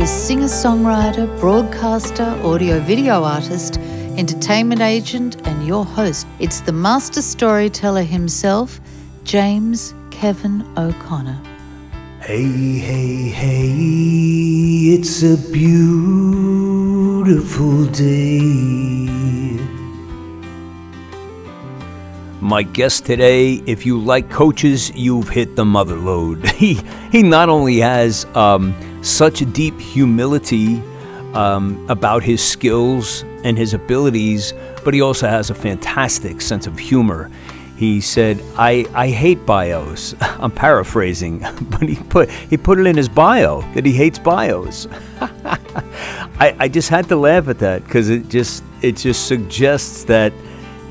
is singer songwriter, broadcaster, audio video artist, entertainment agent, and your host. It's the master storyteller himself, James Kevin O'Connor. Hey, hey, hey, it's a beautiful day. My guest today, if you like coaches, you've hit the mother load. He, he not only has um, such deep humility um, about his skills and his abilities, but he also has a fantastic sense of humor. He said, I, I hate bios. I'm paraphrasing, but he put, he put it in his bio that he hates bios. I, I just had to laugh at that because it just, it just suggests that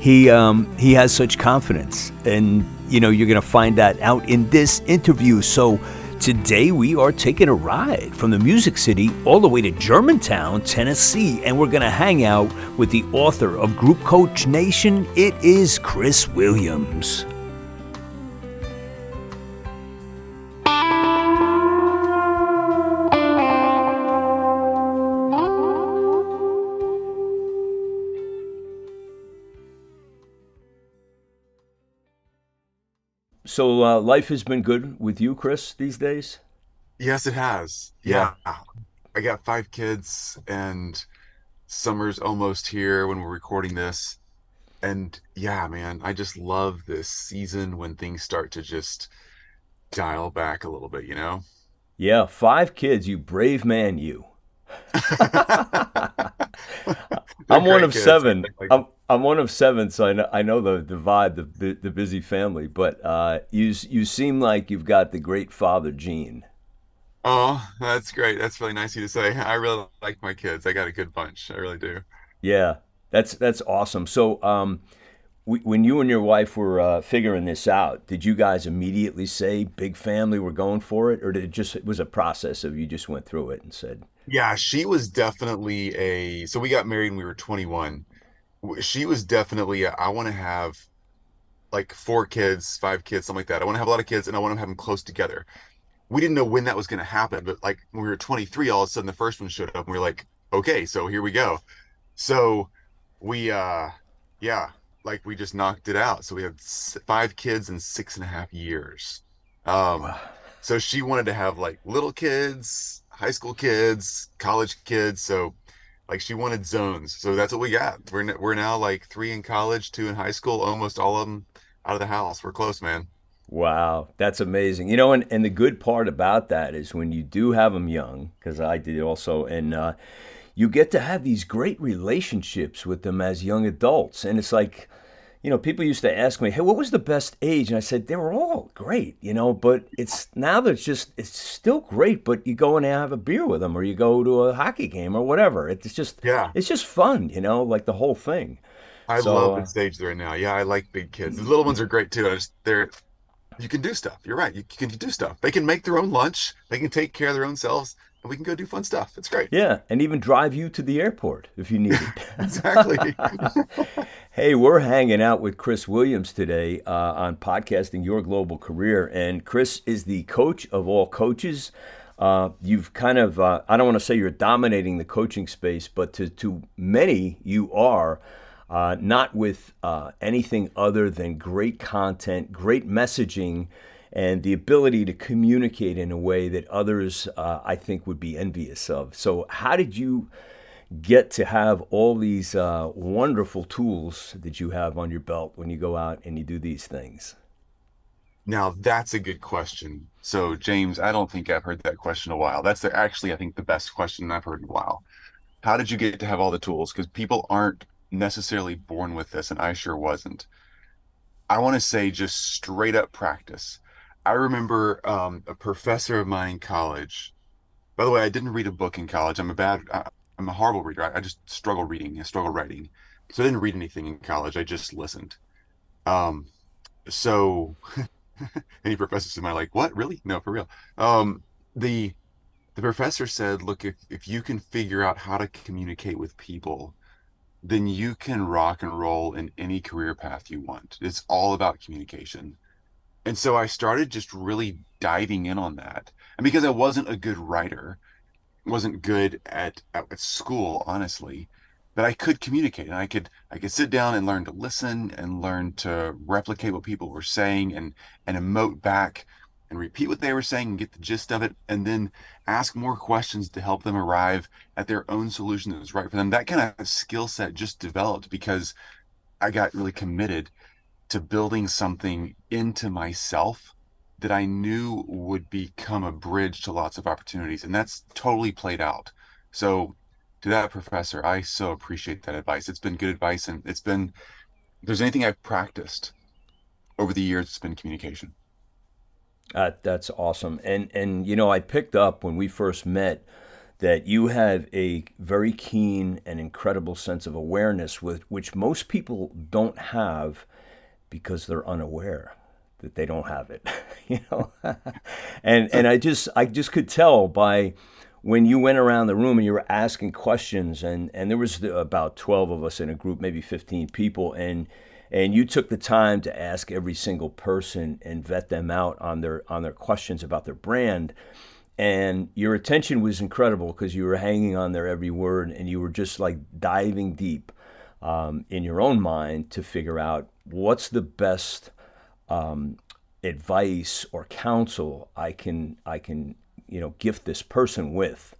he, um, he has such confidence. And, you know, you're going to find that out in this interview. So, Today, we are taking a ride from the Music City all the way to Germantown, Tennessee, and we're going to hang out with the author of Group Coach Nation. It is Chris Williams. So uh, life has been good with you, Chris, these days. Yes, it has. Yeah. yeah. I got five kids, and summer's almost here when we're recording this. And yeah, man, I just love this season when things start to just dial back a little bit, you know? Yeah, five kids, you brave man, you. I'm one of kids. seven. I'm, I'm one of seven, so I know I know the the vibe, the the busy family. But uh, you you seem like you've got the great father gene. Oh, that's great. That's really nice of you to say. I really like my kids. I got a good bunch. I really do. Yeah, that's that's awesome. So, um, we, when you and your wife were uh, figuring this out, did you guys immediately say big family, we're going for it, or did it just it was a process of you just went through it and said? Yeah, she was definitely a. So we got married when we were 21 she was definitely a, I want to have like four kids, five kids, something like that. I want to have a lot of kids and I want to have them close together. We didn't know when that was going to happen, but like when we were 23, all of a sudden the first one showed up and we were like, okay, so here we go. So we, uh, yeah, like we just knocked it out. So we had five kids in six and a half years. Um, wow. so she wanted to have like little kids, high school kids, college kids. So like she wanted zones so that's what we got. We're, we're now like three in college two in high school almost all of them out of the house. We're close man. Wow. That's amazing. You know and, and the good part about that is when you do have them young because i did also and uh, you get to have these great relationships with them as young adults and it's like you know, people used to ask me, "Hey, what was the best age?" And I said they were all great, you know. But it's now that it's just it's still great. But you go and have a beer with them, or you go to a hockey game, or whatever. It's just yeah, it's just fun, you know, like the whole thing. I so, love the uh, stage they're in now. Yeah, I like big kids. The little ones are great too. I just they're you can do stuff. You're right. You can do stuff. They can make their own lunch. They can take care of their own selves and we can go do fun stuff. It's great. Yeah, and even drive you to the airport if you need it. exactly. hey, we're hanging out with Chris Williams today uh, on podcasting Your Global Career, and Chris is the coach of all coaches. Uh, you've kind of, uh, I don't want to say you're dominating the coaching space, but to, to many, you are. Uh, not with uh, anything other than great content, great messaging, and the ability to communicate in a way that others, uh, I think, would be envious of. So, how did you get to have all these uh, wonderful tools that you have on your belt when you go out and you do these things? Now, that's a good question. So, James, I don't think I've heard that question in a while. That's actually, I think, the best question I've heard in a while. How did you get to have all the tools? Because people aren't necessarily born with this, and I sure wasn't. I want to say just straight up practice. I remember um, a professor of mine in college. By the way, I didn't read a book in college. I'm a bad, I'm a horrible reader. I, I just struggle reading. I struggle writing. So I didn't read anything in college. I just listened. Um, so any professors in my like, what really? No, for real. Um, the the professor said, look, if if you can figure out how to communicate with people, then you can rock and roll in any career path you want. It's all about communication. And so I started just really diving in on that. And because I wasn't a good writer, wasn't good at at school, honestly, but I could communicate and I could I could sit down and learn to listen and learn to replicate what people were saying and and emote back and repeat what they were saying and get the gist of it and then ask more questions to help them arrive at their own solution that was right for them. That kind of skill set just developed because I got really committed to building something into myself that I knew would become a bridge to lots of opportunities. And that's totally played out. So, to that professor, I so appreciate that advice. It's been good advice. And it's been, if there's anything I've practiced over the years, it's been communication. Uh, that's awesome. And, and, you know, I picked up when we first met that you have a very keen and incredible sense of awareness with which most people don't have because they're unaware that they don't have it you know? And and i just i just could tell by when you went around the room and you were asking questions and and there was about 12 of us in a group maybe 15 people and and you took the time to ask every single person and vet them out on their on their questions about their brand. And your attention was incredible because you were hanging on their every word and you were just like diving deep um, in your own mind to figure out what's the best um, advice or counsel I can I can you know gift this person with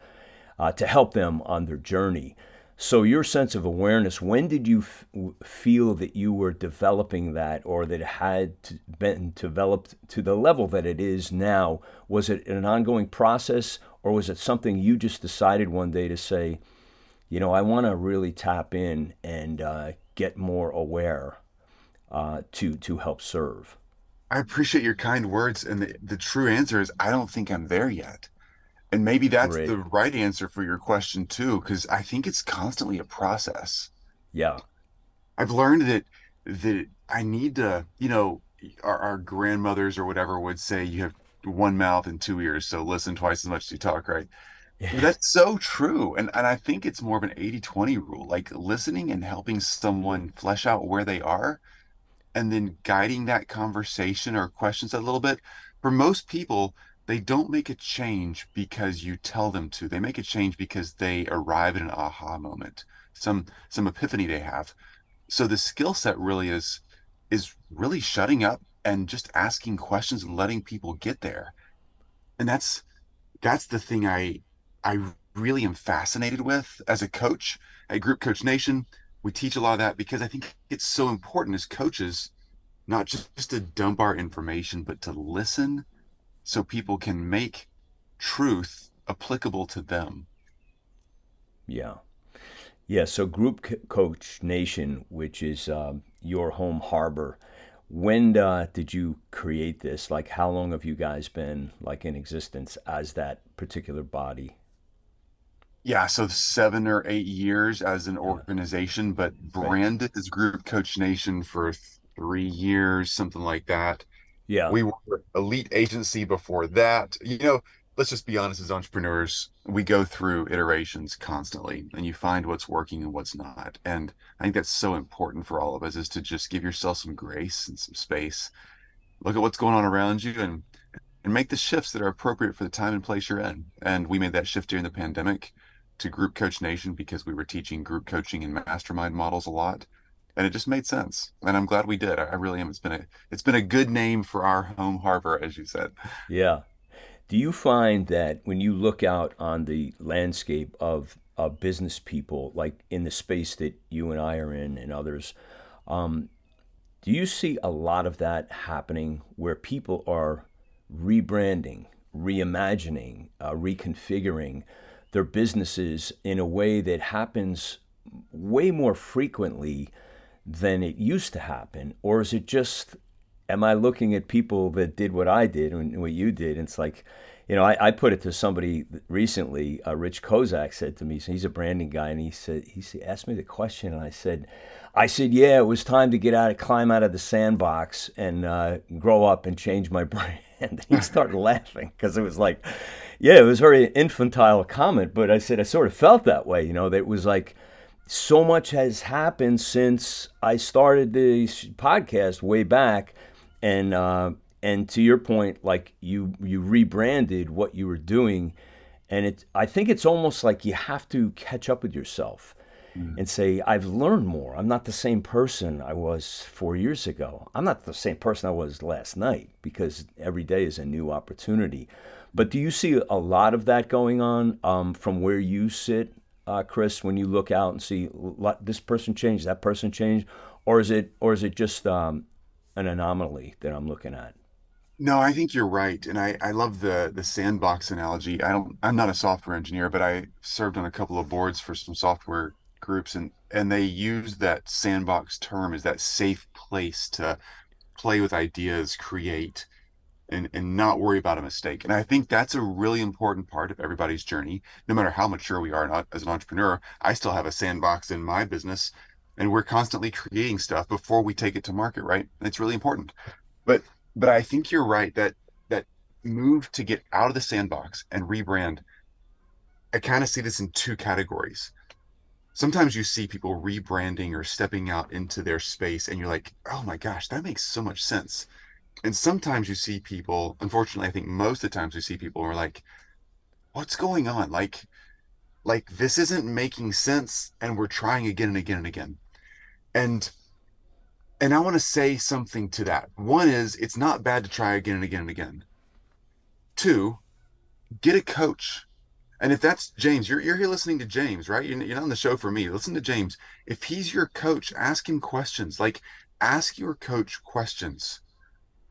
uh, to help them on their journey. So your sense of awareness, when did you f- feel that you were developing that, or that it had been developed to the level that it is now? Was it an ongoing process, or was it something you just decided one day to say, you know, I want to really tap in and uh, get more aware uh, to to help serve? I appreciate your kind words, and the, the true answer is I don't think I'm there yet. And maybe that's Great. the right answer for your question too, because I think it's constantly a process. Yeah. I've learned that that I need to, you know, our, our grandmothers or whatever would say you have one mouth and two ears, so listen twice as much as you talk, right? Yeah. That's so true. And and I think it's more of an 80-20 rule, like listening and helping someone flesh out where they are and then guiding that conversation or questions a little bit. For most people, they don't make a change because you tell them to. They make a change because they arrive at an aha moment, some some epiphany they have. So the skill set really is is really shutting up and just asking questions and letting people get there. And that's that's the thing I I really am fascinated with as a coach at Group Coach Nation. We teach a lot of that because I think it's so important as coaches, not just, just to dump our information, but to listen so people can make truth applicable to them. Yeah. Yeah. So, Group Coach Nation, which is um, your home harbor, when uh, did you create this? Like, how long have you guys been like in existence as that particular body? Yeah, so seven or eight years as an organization, but branded as Group Coach Nation for three years, something like that. Yeah. We were elite agency before that. You know, let's just be honest as entrepreneurs, we go through iterations constantly and you find what's working and what's not. And I think that's so important for all of us is to just give yourself some grace and some space. Look at what's going on around you and and make the shifts that are appropriate for the time and place you're in. And we made that shift during the pandemic to Group Coach Nation because we were teaching group coaching and mastermind models a lot and it just made sense and i'm glad we did. I really am. It's been a it's been a good name for our home harbor as you said. Yeah. Do you find that when you look out on the landscape of of business people like in the space that you and i are in and others um, do you see a lot of that happening where people are rebranding reimagining uh, reconfiguring their businesses in a way that happens way more frequently than it used to happen? Or is it just, am I looking at people that did what I did and what you did? And it's like, you know, I, I put it to somebody recently. Uh, Rich Kozak said to me, so he's a branding guy, and he said he asked me the question, and I said, I said, yeah, it was time to get out, of, climb out of the sandbox, and uh, grow up and change my brand. And he started laughing because it was like, yeah, it was a very infantile comment, but I said I sort of felt that way, you know, that it was like so much has happened since I started this podcast way back, and uh, and to your point, like you you rebranded what you were doing, and it I think it's almost like you have to catch up with yourself mm. and say I've learned more. I'm not the same person I was 4 years ago. I'm not the same person I was last night because every day is a new opportunity. But do you see a lot of that going on um, from where you sit, uh, Chris, when you look out and see this person changed, that person changed, or is it or is it just um, an anomaly that I'm looking at? No, I think you're right, and I, I love the the sandbox analogy. I don't I'm not a software engineer, but I served on a couple of boards for some software groups, and and they use that sandbox term as that safe place to play with ideas, create, and and not worry about a mistake. And I think that's a really important part of everybody's journey. No matter how mature we are not as an entrepreneur, I still have a sandbox in my business, and we're constantly creating stuff before we take it to market. Right, it's really important. But but I think you're right that that move to get out of the sandbox and rebrand. I kind of see this in two categories. Sometimes you see people rebranding or stepping out into their space, and you're like, oh my gosh, that makes so much sense. And sometimes you see people, unfortunately, I think most of the times we see people are like, what's going on? Like, like this isn't making sense, and we're trying again and again and again. And and I want to say something to that. One is it's not bad to try again and again and again. Two, get a coach. And if that's James, you're, you're here listening to James, right? You're, you're not on the show for me. Listen to James. If he's your coach, ask him questions. Like ask your coach questions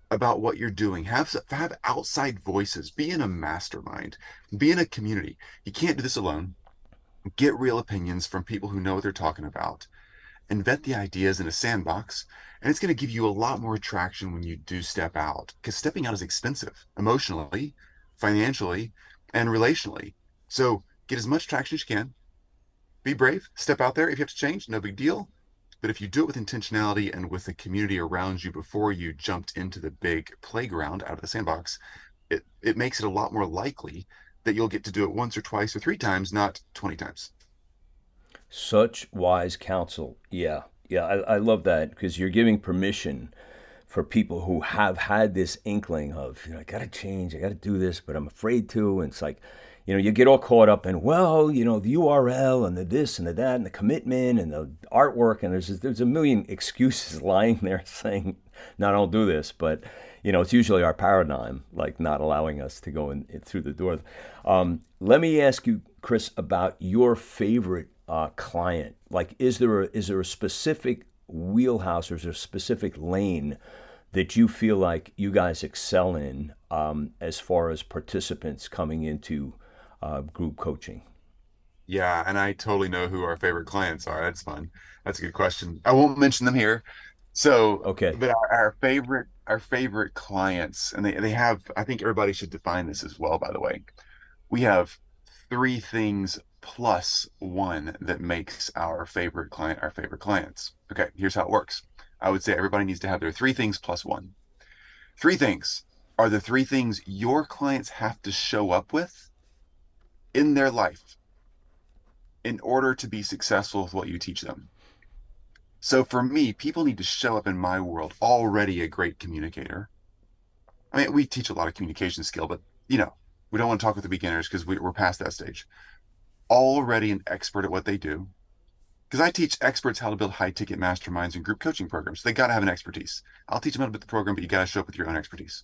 about what you're doing. Have have outside voices. Be in a mastermind. Be in a community. You can't do this alone. Get real opinions from people who know what they're talking about and vet the ideas in a sandbox. And it's going to give you a lot more traction when you do step out because stepping out is expensive emotionally, financially, and relationally. So get as much traction as you can. Be brave, step out there. If you have to change, no big deal. But if you do it with intentionality and with the community around you before you jumped into the big playground out of the sandbox, it, it makes it a lot more likely that you'll get to do it once or twice or three times, not 20 times. Such wise counsel. Yeah. Yeah. I, I love that because you're giving permission for people who have had this inkling of, you know, I got to change, I got to do this, but I'm afraid to. And it's like, you know, you get all caught up in, well, you know, the URL and the this and the that and the commitment and the artwork. And there's, there's a million excuses lying there saying, no, don't do this. But, you know, it's usually our paradigm, like not allowing us to go in, in through the door. Um, let me ask you, Chris, about your favorite uh, client? Like, is there a, is there a specific wheelhouse or is there a specific lane that you feel like you guys excel in um, as far as participants coming into uh, group coaching? Yeah, and I totally know who our favorite clients are. That's fun. That's a good question. I won't mention them here. So okay, but our, our favorite our favorite clients, and they they have. I think everybody should define this as well. By the way, we have three things plus one that makes our favorite client our favorite clients. Okay, here's how it works. I would say everybody needs to have their three things plus one. Three things are the three things your clients have to show up with in their life in order to be successful with what you teach them. So for me, people need to show up in my world already a great communicator. I mean, we teach a lot of communication skill, but you know, we don't want to talk with the beginners because we, we're past that stage already an expert at what they do. Because I teach experts how to build high ticket masterminds and group coaching programs. They got to have an expertise. I'll teach them how to build the program, but you got to show up with your own expertise.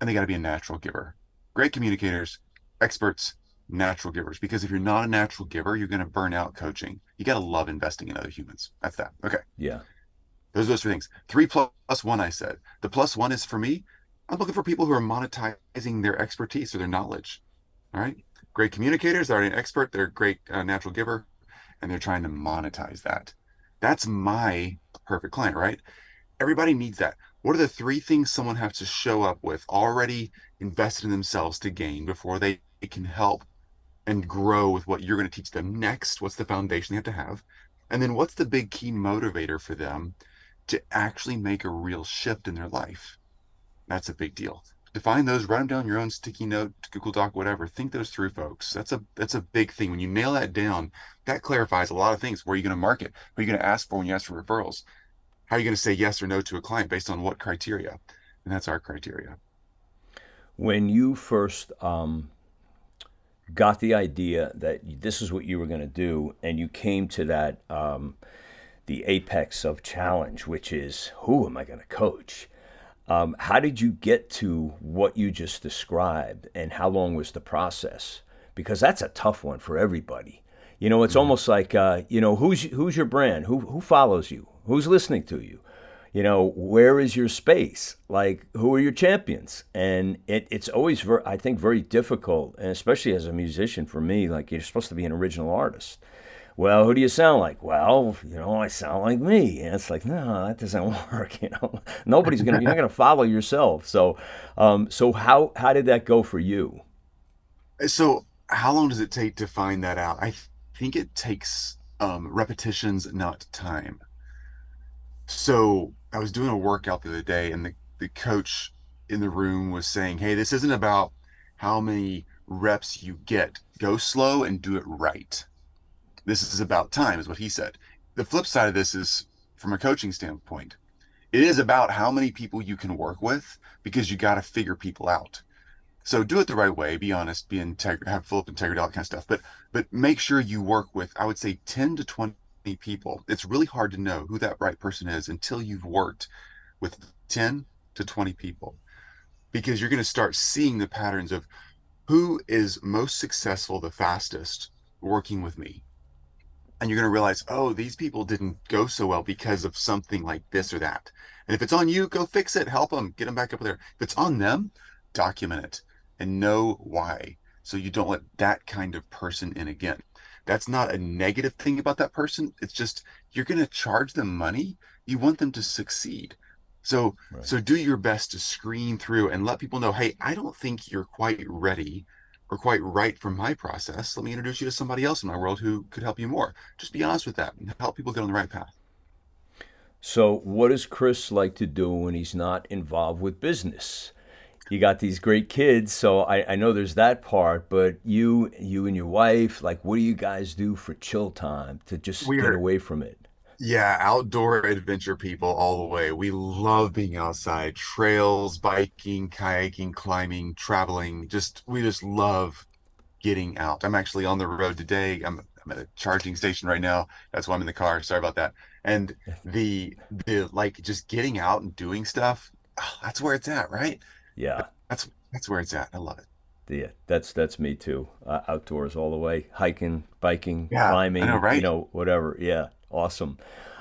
And they got to be a natural giver. Great communicators, experts, natural givers. Because if you're not a natural giver, you're going to burn out coaching. You got to love investing in other humans. That's that. Okay. Yeah. Those are those three things. Three plus one, I said. The plus one is for me, I'm looking for people who are monetizing their expertise or their knowledge. All right great communicators, they're an expert, they're a great uh, natural giver, and they're trying to monetize that. That's my perfect client, right? Everybody needs that. What are the three things someone has to show up with already invested in themselves to gain before they can help and grow with what you're going to teach them next? What's the foundation they have to have? And then what's the big key motivator for them to actually make a real shift in their life? That's a big deal define those write them down your own sticky note google doc whatever. Think those through folks. That's a that's a big thing. When you nail that down that clarifies a lot of things. Where are you going to market? What are you going to ask for when you ask for referrals? How are you going to say yes or no to a client based on what criteria? And that's our criteria. When you first um, got the idea that this is what you were going to do, and you came to that um, the apex of challenge, which is who am I going to coach? Um, how did you get to what you just described, and how long was the process? Because that's a tough one for everybody. You know, it's mm-hmm. almost like uh, you know who's who's your brand, who who follows you, who's listening to you. You know, where is your space? Like, who are your champions? And it, it's always, ver- I think, very difficult, and especially as a musician for me, like you're supposed to be an original artist well, who do you sound like? Well, you know, I sound like me. And it's like, no, that doesn't work. You know, nobody's gonna, you're not gonna follow yourself. So, um, so how how did that go for you? So, how long does it take to find that out? I think it takes um, repetitions, not time. So, I was doing a workout the other day, and the the coach in the room was saying, "Hey, this isn't about how many reps you get. Go slow and do it right." This is about time, is what he said. The flip side of this is from a coaching standpoint, it is about how many people you can work with because you got to figure people out. So do it the right way, be honest, be integrity, have full integrity, all that kind of stuff. But but make sure you work with, I would say, 10 to 20 people. It's really hard to know who that right person is until you've worked with 10 to 20 people because you're going to start seeing the patterns of who is most successful the fastest working with me and you're going to realize, oh, these people didn't go so well because of something like this or that. And if it's on you, go fix it, help them, get them back up there. If it's on them, document it and know why. So you don't let that kind of person in again. That's not a negative thing about that person. It's just you're going to charge them money. You want them to succeed. So right. so do your best to screen through and let people know, hey, I don't think you're quite ready or quite right for my process, let me introduce you to somebody else in my world who could help you more. Just be honest with that and help people get on the right path. So, what does Chris like to do when he's not involved with business? You got these great kids, so I, I know there's that part. But you, you and your wife, like, what do you guys do for chill time to just We're, get away from it? Yeah, outdoor adventure people all the way. We love being outside, trails, biking, kayaking, climbing, traveling. Just we just love getting out. I'm actually on the road today. I'm I'm at a charging station right now. That's why I'm in the car. Sorry about that. And the the like just getting out and doing stuff. Oh, that's where it's at, right? Yeah. That's that's where it's at. I love it. Yeah, that's that's me too. Uh, outdoors all the way, hiking, biking, yeah, climbing, know, right? you know, whatever. Yeah, Awesome.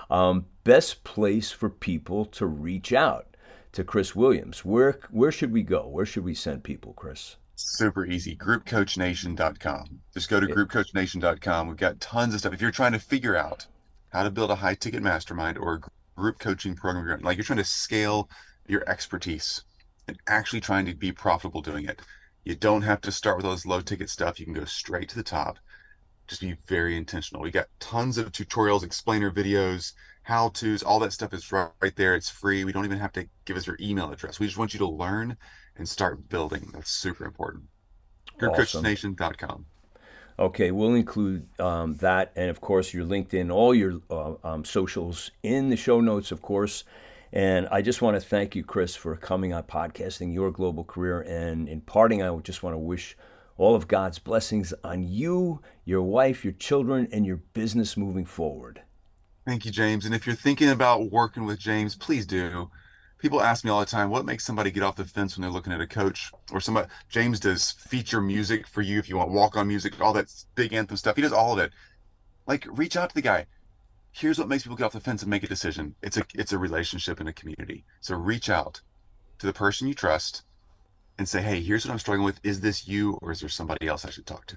Um, best place for people to reach out to Chris Williams. Where where should we go? Where should we send people, Chris? Super easy. Groupcoachnation.com. Just go to yeah. groupcoachnation.com. We've got tons of stuff. If you're trying to figure out how to build a high ticket mastermind or a group coaching program, like you're trying to scale your expertise and actually trying to be profitable doing it, you don't have to start with those low ticket stuff. You can go straight to the top just be very intentional. We got tons of tutorials, explainer videos, how to's, all that stuff is right, right there. It's free. We don't even have to give us your email address. We just want you to learn and start building. That's super important. GroupCoachNation.com. Okay, we'll include um, that and, of course, your LinkedIn, all your uh, um, socials in the show notes, of course. And I just want to thank you, Chris, for coming on podcasting your global career. And in parting, I just want to wish all of God's blessings on you, your wife, your children, and your business moving forward. Thank you, James. And if you're thinking about working with James, please do. People ask me all the time, what makes somebody get off the fence when they're looking at a coach or somebody? James does feature music for you if you want walk on music, all that big anthem stuff. He does all of it. Like, reach out to the guy. Here's what makes people get off the fence and make a decision. It's a it's a relationship in a community. So reach out to the person you trust and say, hey, here's what I'm struggling with. Is this you or is there somebody else I should talk to?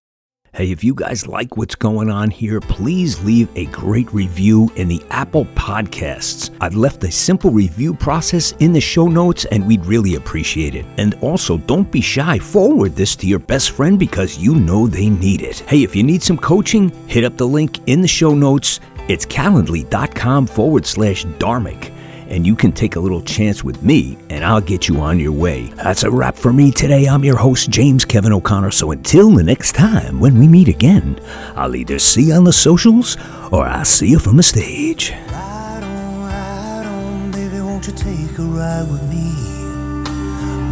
Hey, if you guys like what's going on here, please leave a great review in the Apple Podcasts. I've left a simple review process in the show notes and we'd really appreciate it. And also, don't be shy, forward this to your best friend because you know they need it. Hey, if you need some coaching, hit up the link in the show notes. It's calendly.com forward slash dharmic and you can take a little chance with me, and I'll get you on your way. That's a wrap for me today. I'm your host, James Kevin O'Connor. So until the next time when we meet again, I'll either see you on the socials or I'll see you from the stage. Ride on, ride on, baby,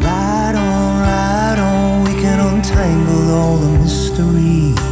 ride on, ride on, we can untangle all the mystery.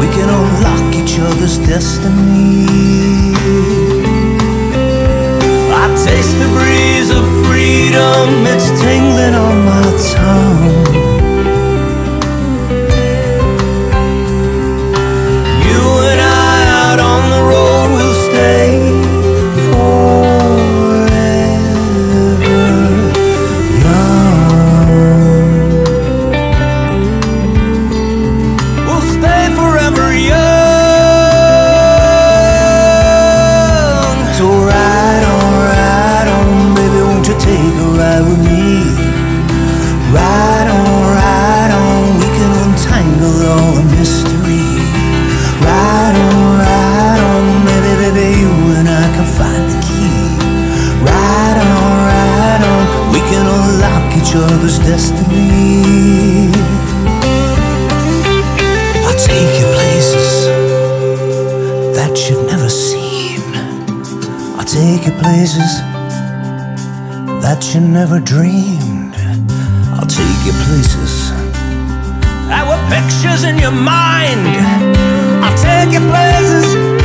we can unlock each other's destiny. I taste the breeze of freedom, it's tingling on my tongue. Dreamed. I'll take you places that were pictures in your mind. I'll take you places